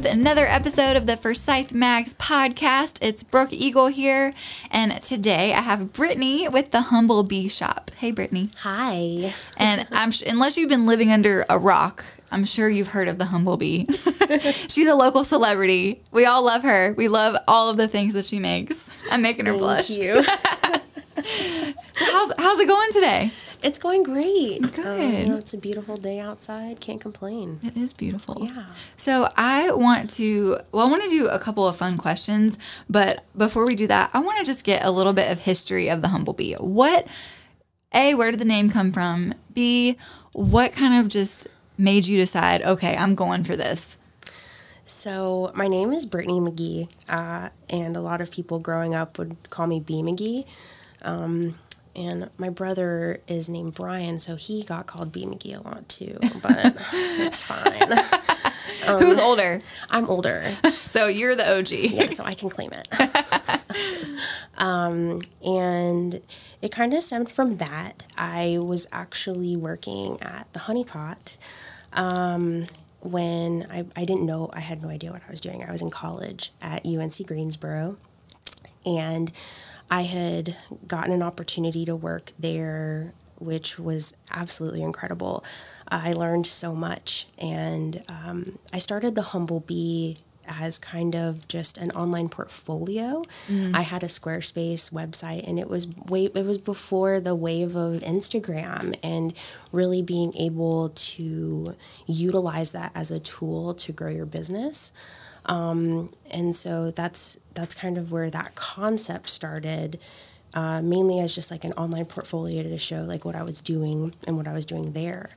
We are back with another episode of the Forsyth Mags podcast. It's Brooke Eagle here, and today I have Brittany with the Humble Bee Shop. Hey, Brittany. Hi. And I'm sh- unless you've been living under a rock, I'm sure you've heard of the Humble Bee. She's a local celebrity. We all love her. We love all of the things that she makes. I'm making her Thank blush. you. How's, how's it going today? It's going great. Um, Good. you know, it's a beautiful day outside. Can't complain. It is beautiful. Yeah. So I want to, well, I want to do a couple of fun questions, but before we do that, I want to just get a little bit of history of the Humblebee. What, A, where did the name come from? B, what kind of just made you decide, okay, I'm going for this? So my name is Brittany McGee, uh, and a lot of people growing up would call me B McGee. Um, and my brother is named Brian, so he got called B McGee a lot too. But it's fine. Who's older? I'm older, So you're the OG. yeah, so I can claim it. um, and it kind of stemmed from that. I was actually working at the Honey Pot um, when I, I didn't know, I had no idea what I was doing. I was in college at UNC Greensboro, and I had gotten an opportunity to work there, which was absolutely incredible. I learned so much, and um, I started the Humble Bee as kind of just an online portfolio. I had a Squarespace website, and it was way it was before the wave of Instagram, and really being able to utilize that as a tool to grow your business and so that's that's kind of where that concept started uh, mainly as just like an online portfolio to show like what i was doing and what i was doing there.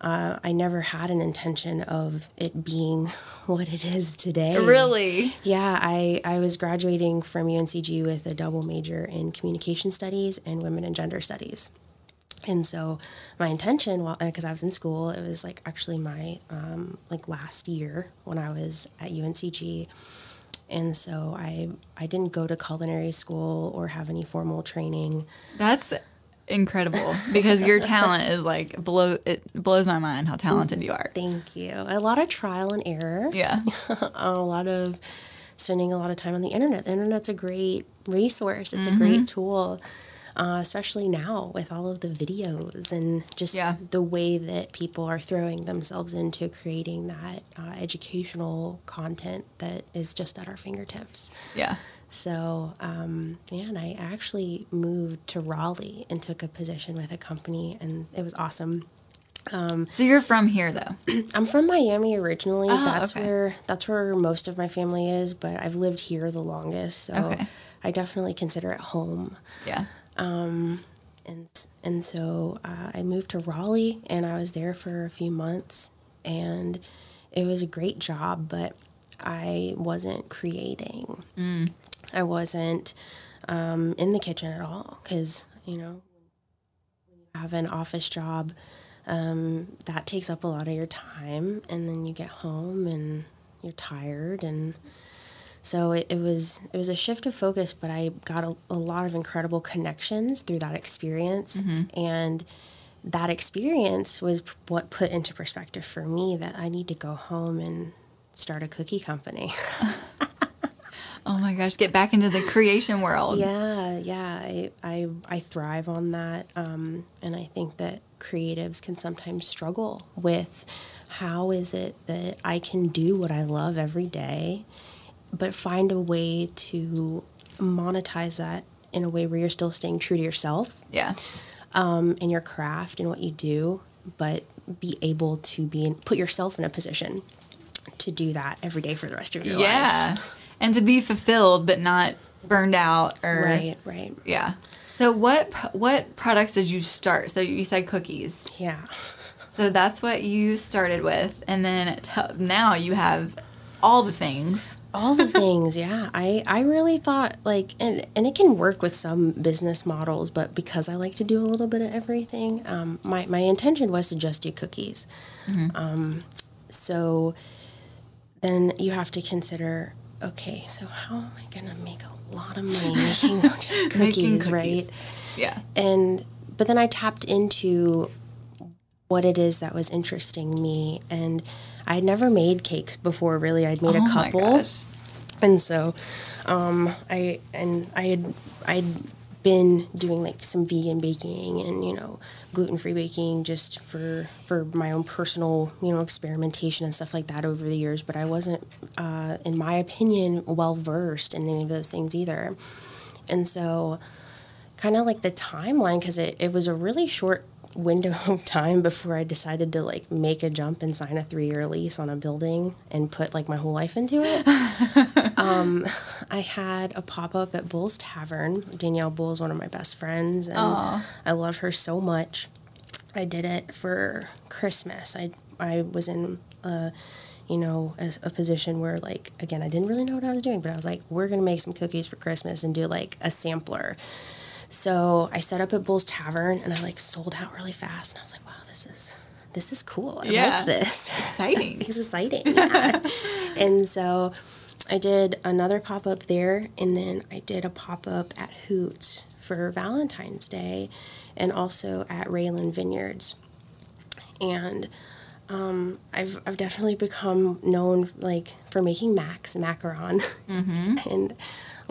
Uh, i never had an intention of it being what it is today. Really? yeah i, I was graduating from uncg with a double major in communication studies and women and gender studies and so my intention while because i was in school it was like actually my um, like last year when i was at uncg and so i i didn't go to culinary school or have any formal training. That's incredible because your talent is like blow it blows my mind how talented you are. thank you. A lot of trial and error. Yeah. a lot of spending a lot of time on the internet. The internet's a great resource. It's a great tool uh, especially now with all of the videos and just Yeah. the way that people are throwing themselves into creating that uh, educational content that is just at our fingertips. Yeah. So, um, yeah, and I actually moved to Raleigh and took a position with a company, and it was awesome. So you're from here though. I'm from Miami originally. Oh, that's okay. where that's where most of my family is, but I've lived here the longest, so Okay. I definitely consider it home. Yeah. And and so uh, I moved to Raleigh, and I was there for a few months, and it was a great job, but I wasn't creating. I wasn't um, in the kitchen at all because you know when you have an office job, um, that takes up a lot of your time, and then you get home and you're tired and so it, it was it was a shift of focus but i got a, a lot of incredible connections through that experience. And that experience was what put into perspective for me that i need to go home and start a cookie company. Oh my gosh, get back into the creation world. yeah yeah i i, I thrive on that um, and i think that creatives can sometimes struggle with how is it that i can do what i love every day but find a way to monetize that in a way where you're still staying true to yourself Yeah. um, and your craft and what you do, but be able to be in, put yourself in a position to do that every day for the rest of your life. Yeah. And to be fulfilled but not burned out or Right, right. Yeah. So what what products did you start? So you said cookies. Yeah. So that's what you started with and then t- now you have all the things. All the things, yeah. I, I really thought like and and it can work with some business models, but because I like to do a little bit of everything, um, my, my intention was to just do cookies. Um, so then you have to consider, okay, so how am I gonna make a lot of money making cookies, right? Yeah. and but then I tapped into what it is that was interesting me. And I had never made cakes before, really. I'd made Oh a couple and so um, I and I had I'd been doing like some vegan baking and you know gluten free baking just for for my own personal you know experimentation and stuff like that over the years. But I wasn't, uh, in my opinion, well versed in any of those things either. And so, kind of like the timeline because it, it was a really short window of time before I decided to like make a jump and sign a three year lease on a building and put like my whole life into it. um, I had a pop up at Bull's Tavern. Danielle Bull is one of my best friends, and Aw. I love her so much. I did it for Christmas. I I was in a you know a, a position where like again I didn't really know what I was doing, but I was like, we're gonna make some cookies for Christmas and do like a sampler. So I set up at Bull's Tavern and I like sold out really fast, and I was like, wow, this is this is cool. I Yeah. like this. Exciting. it's exciting. Yeah. and so I did another pop up there, and then I did a pop up at Hoots for Valentine's Day, and also at RayLen Vineyards. And um, I've I've definitely become known like for making macs macaron, and a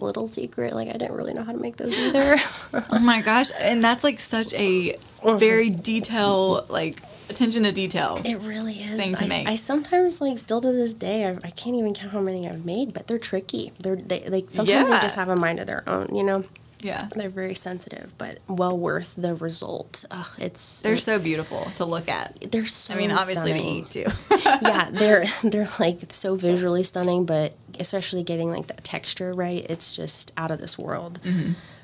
little secret like I didn't really know how to make those either. Oh my gosh. And that's like such a mm-hmm. very detail, like attention to detail. It really is. thing to I, make. I sometimes like still to this day I, I can't even count how many I've made, but they're tricky. They're they like sometimes Yeah. they just have a mind of their own. You know, Yeah. they're very sensitive, but well worth the result. Ugh, it's They're so beautiful to look at. they're so. I mean, obviously to eat too. yeah, they're they're like so visually stunning, but especially getting like that texture right, it's just out of this world.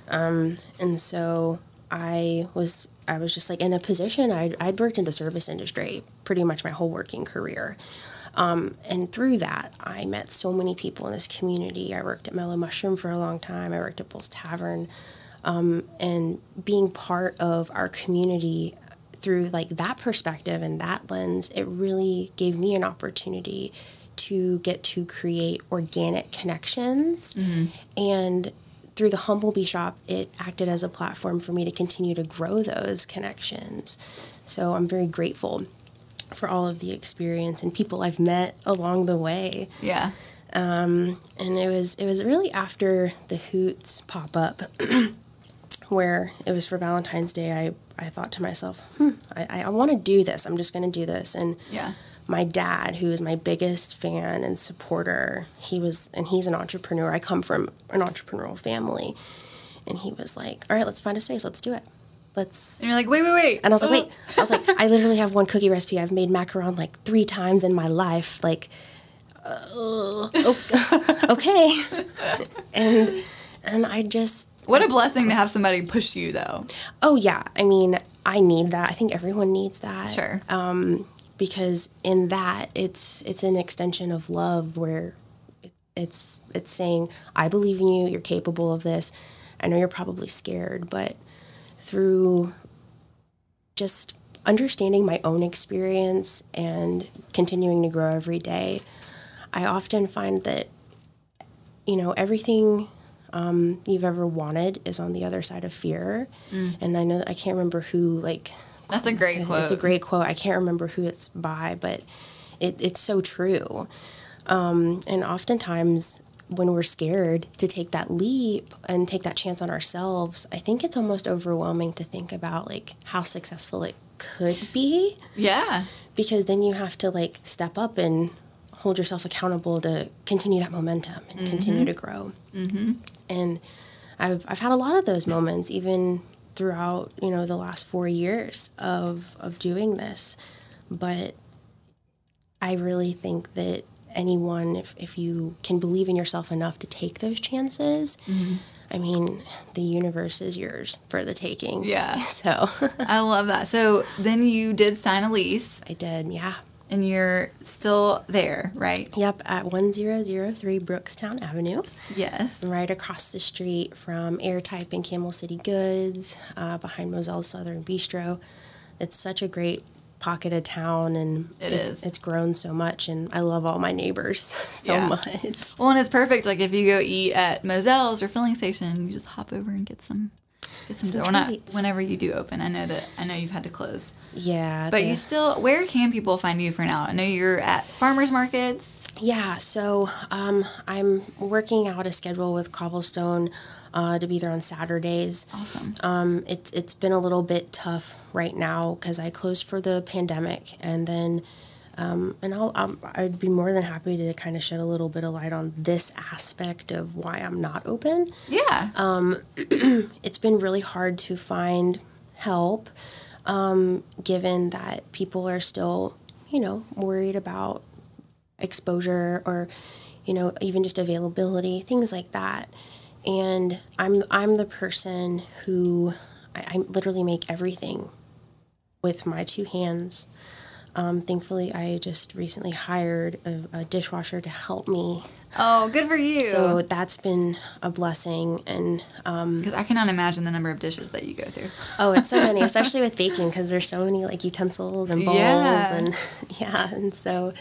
Um, and so I was I was just like in a position I'd, I'd worked in the service industry pretty much my whole working career. Um, and through that, I met so many people in this community. I worked at Mellow Mushroom for a long time. I worked at Bull's Tavern, um, and being part of our community through like that perspective and that lens, it really gave me an opportunity to get to create organic connections and through the Humblebee shop, it acted as a platform for me to continue to grow those connections. So I'm very grateful for all of the experience and people I've met along the way. yeah. And it was it was really after the Hoots pop up where it was for Valentine's Day. I I thought to myself, hmm, I, I want to do this. I'm just going to do this. And Yeah. my dad, who is my biggest fan and supporter, he was, and he's an entrepreneur. I come from an entrepreneurial family, and he was like, "All right, let's find a space. Let's do it. Let's." And you're like, wait, wait, wait. And I was like, "Wait!" I was like, "I literally have one cookie recipe. I've made macaron like three times in my life. Like, uh, okay." and and I just What a blessing to have somebody push you though. Oh yeah, I mean, I need that. I think everyone needs that. Sure. Um, because in that, it's it's an extension of love where it, it's it's saying, I believe in you. You're capable of this. I know you're probably scared, but through just understanding my own experience and continuing to grow every day, I often find that you know everything um, you've ever wanted is on the other side of fear. And I know I can't remember who like That's a great quote. it's a great quote. I can't remember who it's by, but it, it's so true. Um, and oftentimes, when we're scared to take that leap and take that chance on ourselves, I think it's almost overwhelming to think about like how successful it could be Yeah. because then you have to like step up and hold yourself accountable to continue that momentum and continue to grow. Mm-hmm. And I've I've had a lot of those moments, even throughout you know the last four years of of doing this. But I really think that anyone, if if you can believe in yourself enough to take those chances. I mean, the universe is yours for the taking. Yeah. So I love that. So then you did sign a lease I did, yeah. and you're still there, right? Yep, at 1003 Brookstown Avenue, Yes. right across the street from Airtype and Camel City Goods, uh, behind Mozelle's Southern Bistro. It's such a great pocket of town, and It is. It's grown so much, and I love all my neighbors so Yeah. much. Well, and it's perfect. Like if you go eat at Mozelle's or filling station, you just hop over and get some get some, Some not whenever you do open. I know that I know you've had to close, Yeah. but the- you still. Where can people find you for now? I know you're at farmers markets. Yeah, so um, I'm working out a schedule with Cobblestone uh, to be there on Saturdays. Awesome. Um, it's it's been a little bit tough right now because I closed for the pandemic, and then um, and I'll um, I'd be more than happy to kind of shed a little bit of light on this aspect of why I'm not open. Yeah. It's been really hard to find help, um, given that people are still you know worried about exposure or you know even just availability things like that and i'm i'm the person who i, I literally make everything with my two hands um, thankfully i just recently hired a, a dishwasher to help me oh, good for you. so that's been a blessing and um, because I cannot imagine the number of dishes that you go through. Oh, it's so many, especially with baking, because there's so many like utensils and bowls Yeah. and yeah, and so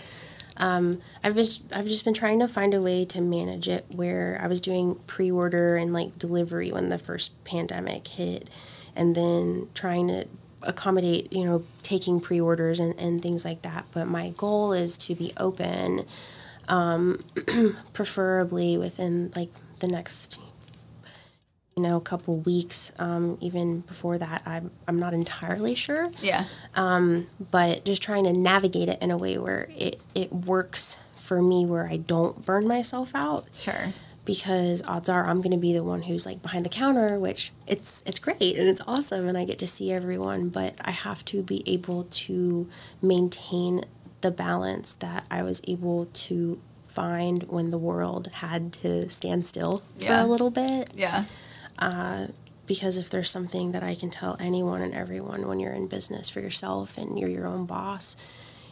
um, I've just I've just been trying to find a way to manage it where I was doing pre-order and like delivery when the first pandemic hit, and then trying to accommodate you know taking pre-orders and, and things like that. But my goal is to be open, um, preferably within like the next you know, a couple weeks. Um, even before that, I'm I'm not entirely sure, Yeah. Um, but just trying to navigate it in a way where it it works for me, where I don't burn myself out. Sure. Because odds are I'm going to be the one who's like behind the counter, which it's it's great and it's awesome, and I get to see everyone. But I have to be able to maintain the balance that I was able to find when the world had to stand still Yeah. for a little bit Yeah. Because if there's something that I can tell anyone and everyone when you're in business for yourself and you're your own boss,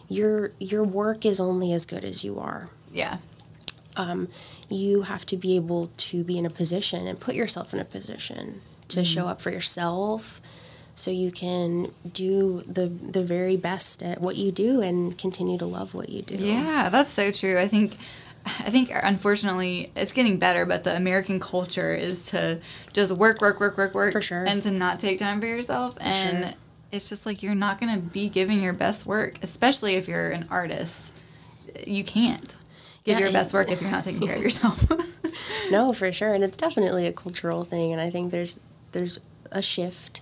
your your work is only as good as you are. Yeah. Um, you have to be able to be in a position and put yourself in a position to show up for yourself so you can do the the very best at what you do and continue to love what you do. Yeah, that's so true. I think I think unfortunately it's getting better, but the American culture is to just work, work, work, work, work, For sure. and to not take time for yourself. and sure. it's just like you're not going to be giving your best work, especially if you're an artist. You can't give Yeah, your best work if you're not taking care of yourself. No, for sure, and it's definitely a cultural thing and I think there's there's a shift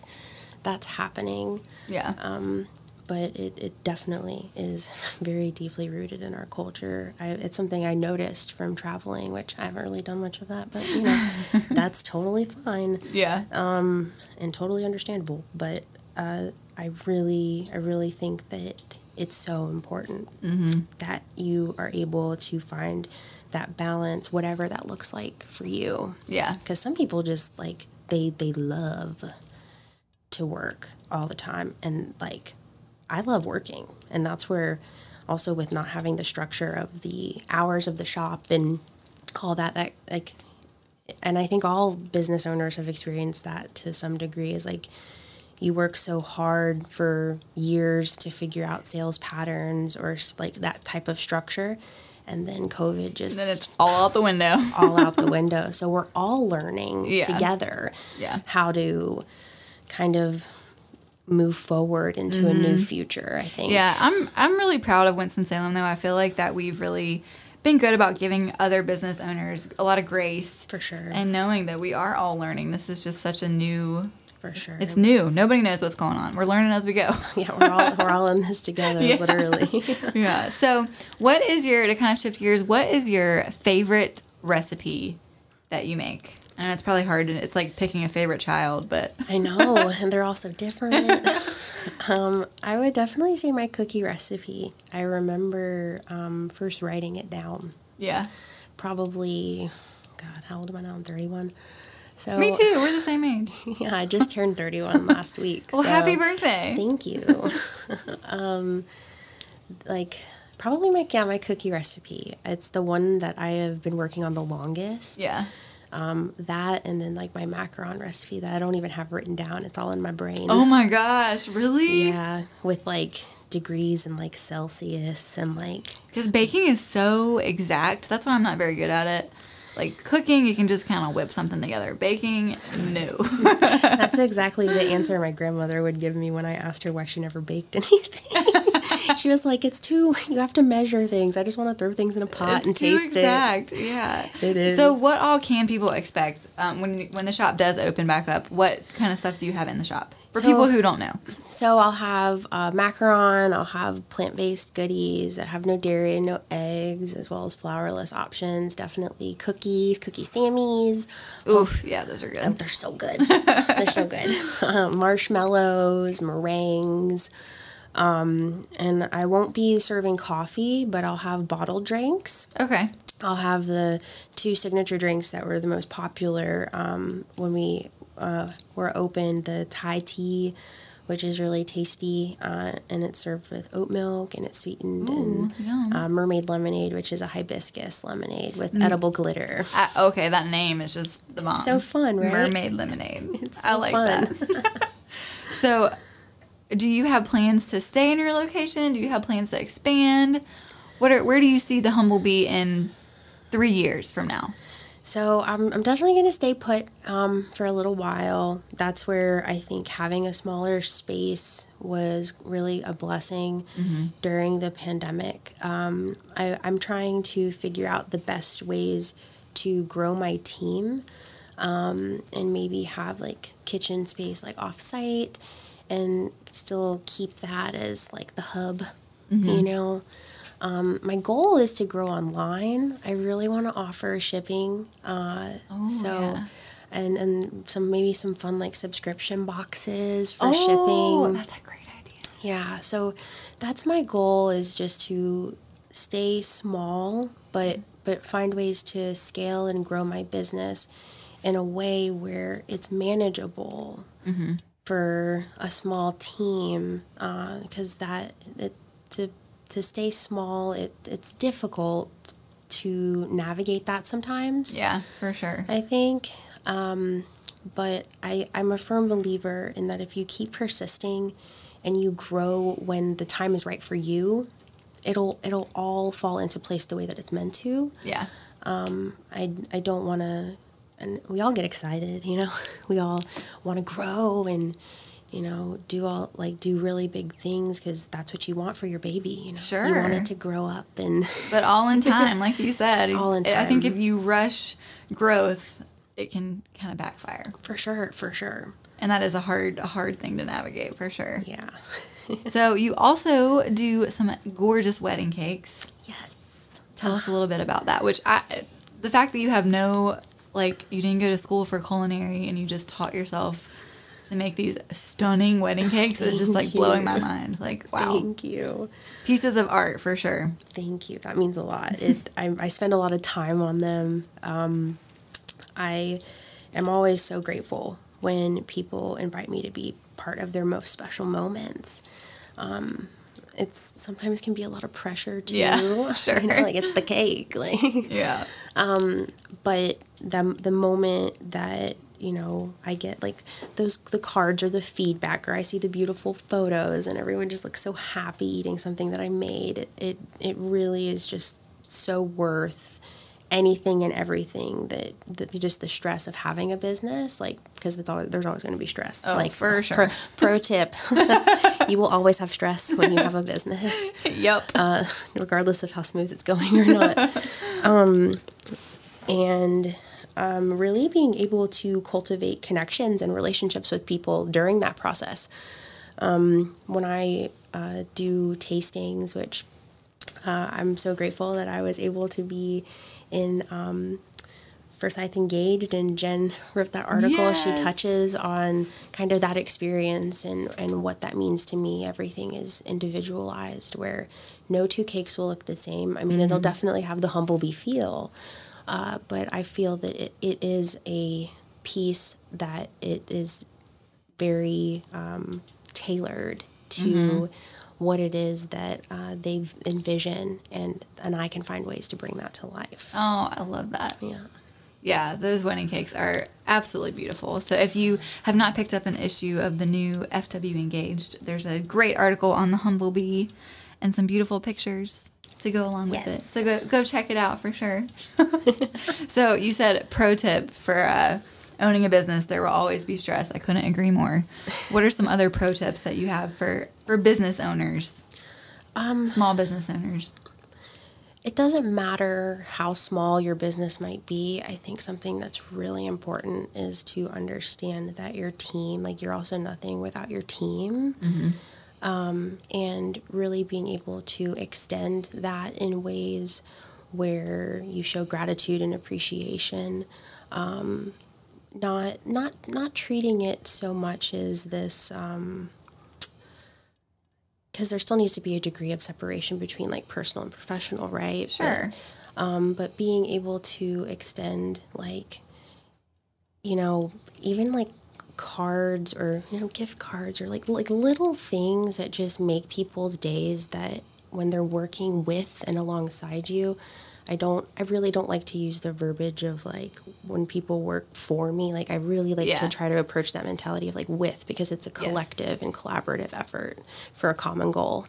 that's happening. yeah. um, but it, it definitely is very deeply rooted in our culture. I, it's something I noticed from traveling, which I haven't really done much of that, but you know, that's totally fine yeah. Um, and totally understandable. But uh, I really, I really think that it's so important that you are able to find that balance, whatever that looks like for you yeah. because some people just like they they love to work all the time and like i love working and that's where also with not having the structure of the hours of the shop and all that that like and i think all business owners have experienced that to some degree is like you work so hard for years to figure out sales patterns or like that type of structure and then covid just Then it's all out the window. all out the window. So we're all learning Yeah. together Yeah. how to kind of move forward into a new future, I think. Mm-hmm. Yeah, I'm I'm really proud of Winston Salem though. I feel like that we've really been good about giving other business owners a lot of grace For sure. and knowing that we are all learning. This is just such a new For sure. it's new. Nobody knows what's going on. We're learning as we go. yeah, we're all we're all in this together, Yeah. literally. yeah. So, what is your to kind of shift gears, what is your favorite recipe that you make? And it's probably hard to it's like picking a favorite child, but I know, and they're all so different. um, I would definitely say my cookie recipe. I remember um, first writing it down. yeah. Probably, God, how old am I now? I'm 31. So Me too. We're the same age. Yeah, I just turned 31 last week. Well, so- happy birthday. Thank you. um, like probably my yeah my cookie recipe. It's the one that I have been working on the longest. Yeah. Um, that and then like my macaron recipe that I don't even have written down. It's all in my brain. Oh my gosh, really? Yeah, with like degrees and like Celsius and like Because baking is so exact. That's why I'm not very good at it. Like cooking, you can just kind of whip something together. Baking, no. That's exactly the answer my grandmother would give me when I asked her why she never baked anything. She was like, "It's too. You have to measure things. I just want to throw things in a pot It's and taste exact. Yeah, It is. So, what all can people expect um, when when the shop does open back up? What kind of stuff do you have in the shop for So- people who don't know? So I'll have uh, macaron. I'll have plant-based goodies. I have no dairy and no eggs, as well as flourless options. Definitely cookies, cookie sammies. Oof, yeah, those are Oh, good. they're so good. they're so good. Um, marshmallows, meringues. Um, and I won't be serving coffee, but I'll have bottled drinks. Okay, I'll have the two signature drinks that were the most popular um, when we uh, were open the Thai tea, which is really tasty, uh, and it's served with oat milk and it's sweetened, Ooh, and uh, mermaid lemonade, which is a hibiscus lemonade with edible glitter. Uh, okay, that name is just the bomb. So fun, right? Mermaid lemonade. It's I so like fun. that. so, do you have plans to stay in your location? Do you have plans to expand? What are, where do you see the Humble Bee in three years from now? So I'm, I'm definitely going to stay put um, for a little while. That's where I think having a smaller space was really a blessing during the pandemic. Um, I, I'm trying to figure out the best ways to grow my team um, and maybe have like kitchen space like off site and still keep that as like the hub, you know. Um, my goal is to grow online. I really want to offer shipping. Uh, Oh, so, yeah. and and some maybe some fun like subscription boxes for shipping. Oh, shipping. that's a great idea. Yeah, so that's my goal is just to stay small, but but find ways to scale and grow my business in a way where it's manageable for a small team. Because that it, to to stay small, it it's difficult to navigate that sometimes. Yeah, for sure. I think. Um, but I, I'm a firm believer in that if you keep persisting and you grow when the time is right for you, it'll it'll all fall into place the way that it's meant to. Yeah. Um, I, I don't want to, and we all get excited, you know, we all want to grow and, you know, do all like do really big things because that's what you want for your baby. You know, you want it to grow up and But all in time, like you said. All in time. I think if you rush growth, it can kind of backfire. for sure, for sure, And that is a hard, a hard thing to navigate for sure. yeah, So you also do some gorgeous wedding cakes. yes. Tell us a little bit about that. Which I, the fact that you have no, like, you didn't go to school for culinary and you just taught yourself to make these stunning wedding cakes is just like Thank blowing my mind. Like, wow, Thank you. pieces of art for sure. Thank you. That means a lot. It, I, I spend a lot of time on them. Um, I am always so grateful when people invite me to be part of their most special moments. Um, it's sometimes can be a lot of pressure too. Yeah, sure. You know, like it's the cake, like. Yeah. Um, but the the moment that you know I get like those the cards or the feedback or I see the beautiful photos and everyone just looks so happy eating something that I made it it, it really is just so worth anything and everything that, that just the stress of having a business like because it's always there's always going to be stress Oh, like for pro, sure. pro tip you will always have stress when you have a business yep. uh, regardless of how smooth it's going or not. um, and um, really being able to cultivate connections and relationships with people during that process. Um, when I uh, do tastings, which uh, I'm so grateful that I was able to be in um, Forsyth Engaged, and Jen wrote that article. She touches on kind of that experience and, and what that means to me. Everything is individualized, where no two cakes will look the same. I mean, it'll definitely have the humblebee feel, uh, but I feel that it, it is a piece that it is very um, tailored to what it is that uh, they envision, and and I can find ways to bring that to life. Oh, I love that. Yeah. Yeah, those wedding cakes are absolutely beautiful. So if you have not picked up an issue of the new FW Engaged, there's a great article on the Humblebee and some beautiful pictures. to go along with it. So go go check it out for sure. so you said pro tip for uh, owning a business: there will always be stress. I couldn't agree more. What are some other pro tips that you have for for business owners, Um, small business owners? it doesn't matter how small your business might be. I think something that's really important is to understand that your team, like you're also nothing without your team. Um, and really being able to extend that in ways where you show gratitude and appreciation. Um, not not not treating it so much as this um, because there still needs to be a degree of separation between like personal and professional, right? Sure. But, um, but being able to extend like, you know, even like cards or you know gift cards or like like little things that just make people's days that when they're working with and alongside you I don't I really don't like to use the verbiage of like when people work for me like I really like Yeah. to try to approach that mentality of like with because it's a collective and collaborative effort for a common goal.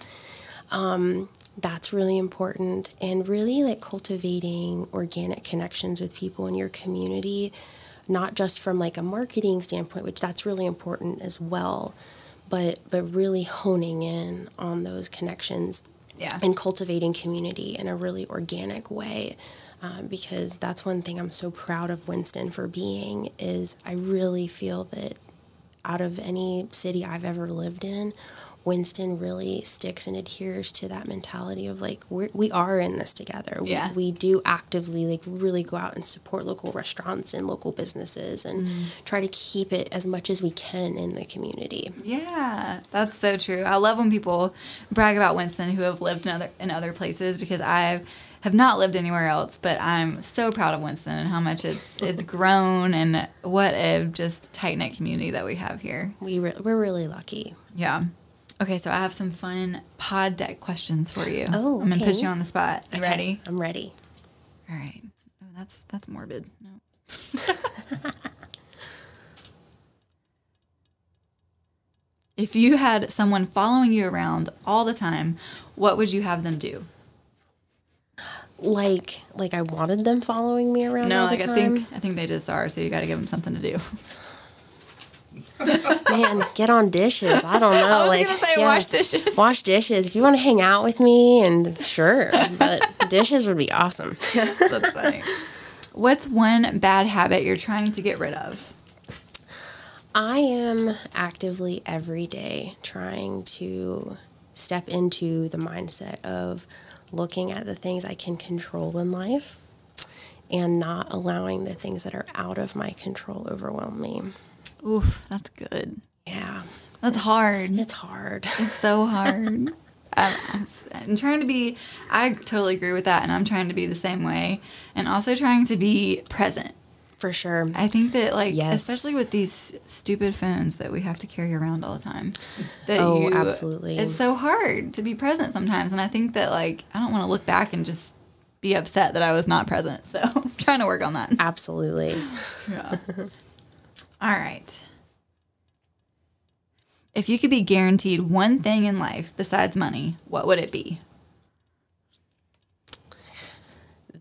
Um, that's really important and really like cultivating organic connections with people in your community not just from like a marketing standpoint which that's really important as well but but really honing in on those connections Yeah. and cultivating community in a really organic way um, because that's one thing i'm so proud of winston for being is i really feel that out of any city I've ever lived in, Winston really sticks and adheres to that mentality of like we're, we are in this together. We- Yeah. We, do actively like really go out and support local restaurants and local businesses and mm-hmm. try to keep it as much as we can in the community. Yeah, that's so true. I love when people brag about Winston who have lived in other in other places because I have not lived anywhere else, but I'm so proud of Winston and how much it's it's grown and what a just tight knit community that we have here. We re- we're really lucky. Yeah. Okay, so I have some fun pod deck questions for you. Oh, I'm gonna put you on the spot. You Okay, ready? I'm ready. All right. Oh, that's that's morbid. No. if you had someone following you around all the time, what would you have them do? Like like I wanted them following me around No, all the like I think I think they just are. So you got to give them something to do. Man, get on dishes. I don't know. was like say wash dishes. Wash dishes. If you want to hang out with me, and sure, but dishes would be awesome. That's funny. What's one bad habit you're trying to get rid of? I am actively every day trying to step into the mindset of looking at the things I can control in life and not allowing the things that are out of my control overwhelm me. Oof, that's good. Yeah, That's hard. it's hard. It's so hard. Um, I'm, I'm, I'm trying to be, I totally agree with that. And I'm trying to be the same way. And also trying to be present. For sure. I think that, like, Yes. especially with these stupid phones that we have to carry around all the time, that Oh, you, absolutely. It's so hard to be present sometimes. And I think that, like, I don't want to look back and just be upset that I was not present. So I'm trying to work on that. Absolutely. Yeah. All right. If you could be guaranteed one thing in life besides money, what would it be?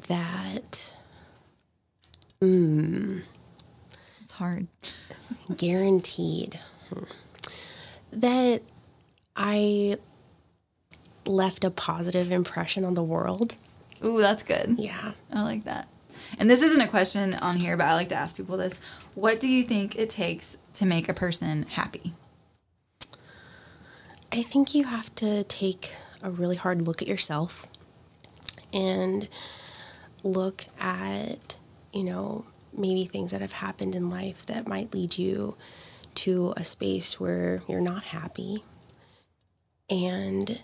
That It's hard. guaranteed that I left a positive impression on the world. Ooh, that's good. Yeah. I like that. And this isn't a question on here, but I like to ask people this. What do you think it takes to make a person happy? I think you have to take a really hard look at yourself and look at, you know, maybe things that have happened in life that might lead you to a space where you're not happy and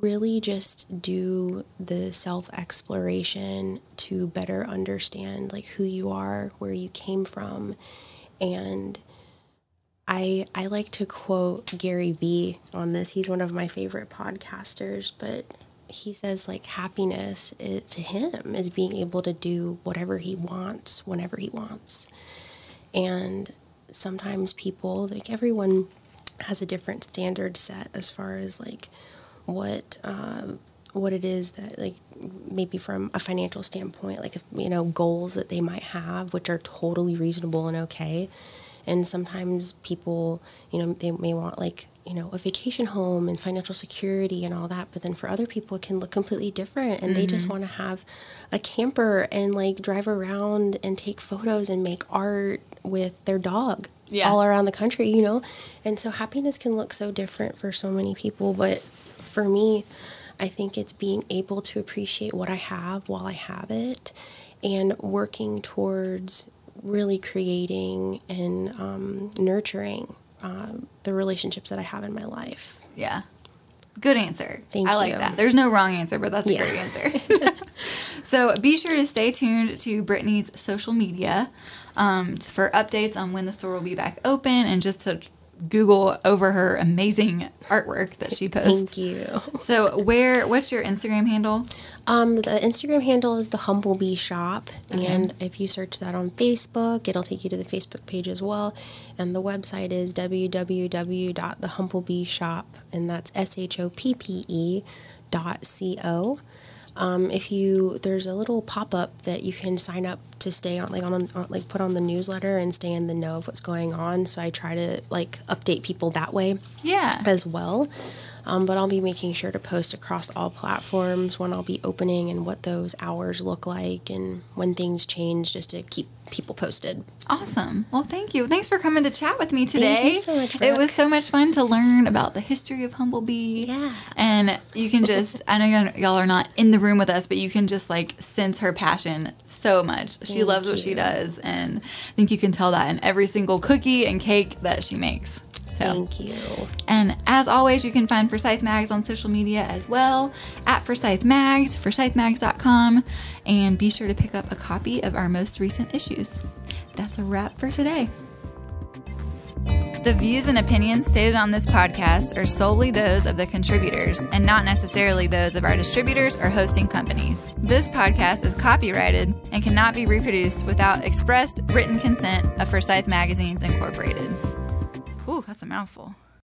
really just do the self exploration to better understand like who you are, where you came from and I I like to quote Gary Vee on this. He's one of my favorite podcasters, but he says like happiness is, to him is being able to do whatever he wants whenever he wants. And sometimes people like everyone has a different standard set as far as like what um, what it is that like maybe from a financial standpoint, like if, you know goals that they might have, which are totally reasonable and okay. And sometimes people, you know, they may want like you know a vacation home and financial security and all that, but then for other people it can look completely different, and mm-hmm. they just mm-hmm. want to have a camper and like drive around and take photos and make art with their dog yeah. all around the country, you know? And so happiness can look so different for so many people. But for me, I think it's being able to appreciate what I have while I have it and working towards really creating and um, nurturing uh, the relationships that I have in my life. Yeah. Good answer. Thank I you. like that. There's no wrong answer, but that's a yeah. great answer. so be sure to stay tuned to Brittany's social media um, for updates on when the store will be back open and just to Google over her amazing artwork that she posts. Thank you. So, where? What's your Instagram handle? Um, the Instagram handle is the Humblebee Shop, okay. and if you search that on Facebook, it'll take you to the Facebook page as well. And the website is www.thehumblebee and that's S H O P P E dot C O. Um, if you there's a little pop up that you can sign up to stay on like on, on, like put on the newsletter and stay in the know of what's going on. So I try to like update people that way. Yeah. As well. Um, but I'll be making sure to post across all platforms when I'll be opening and what those hours look like and when things change just to keep people posted. Awesome. Well, thank you. Thanks for coming to chat with me today. Thank you so much. Brooke. It was so much fun to learn about the history of Humblebee. Yeah. And you can just, I know y'all are not in the room with us, but you can just like sense her passion so much. She thank loves what she does. And I think you can tell that in every single cookie and cake that she makes. So. Thank you. And as always, you can find Forsyth Mags on social media as well at Forsyth Mags, forsythmags.com, and be sure to pick up a copy of our most recent issues. That's a wrap for today. The views and opinions stated on this podcast are solely those of the contributors and not necessarily those of our distributors or hosting companies. This podcast is copyrighted and cannot be reproduced without expressed written consent of Forsyth Magazines Incorporated. Ooh, that's a mouthful.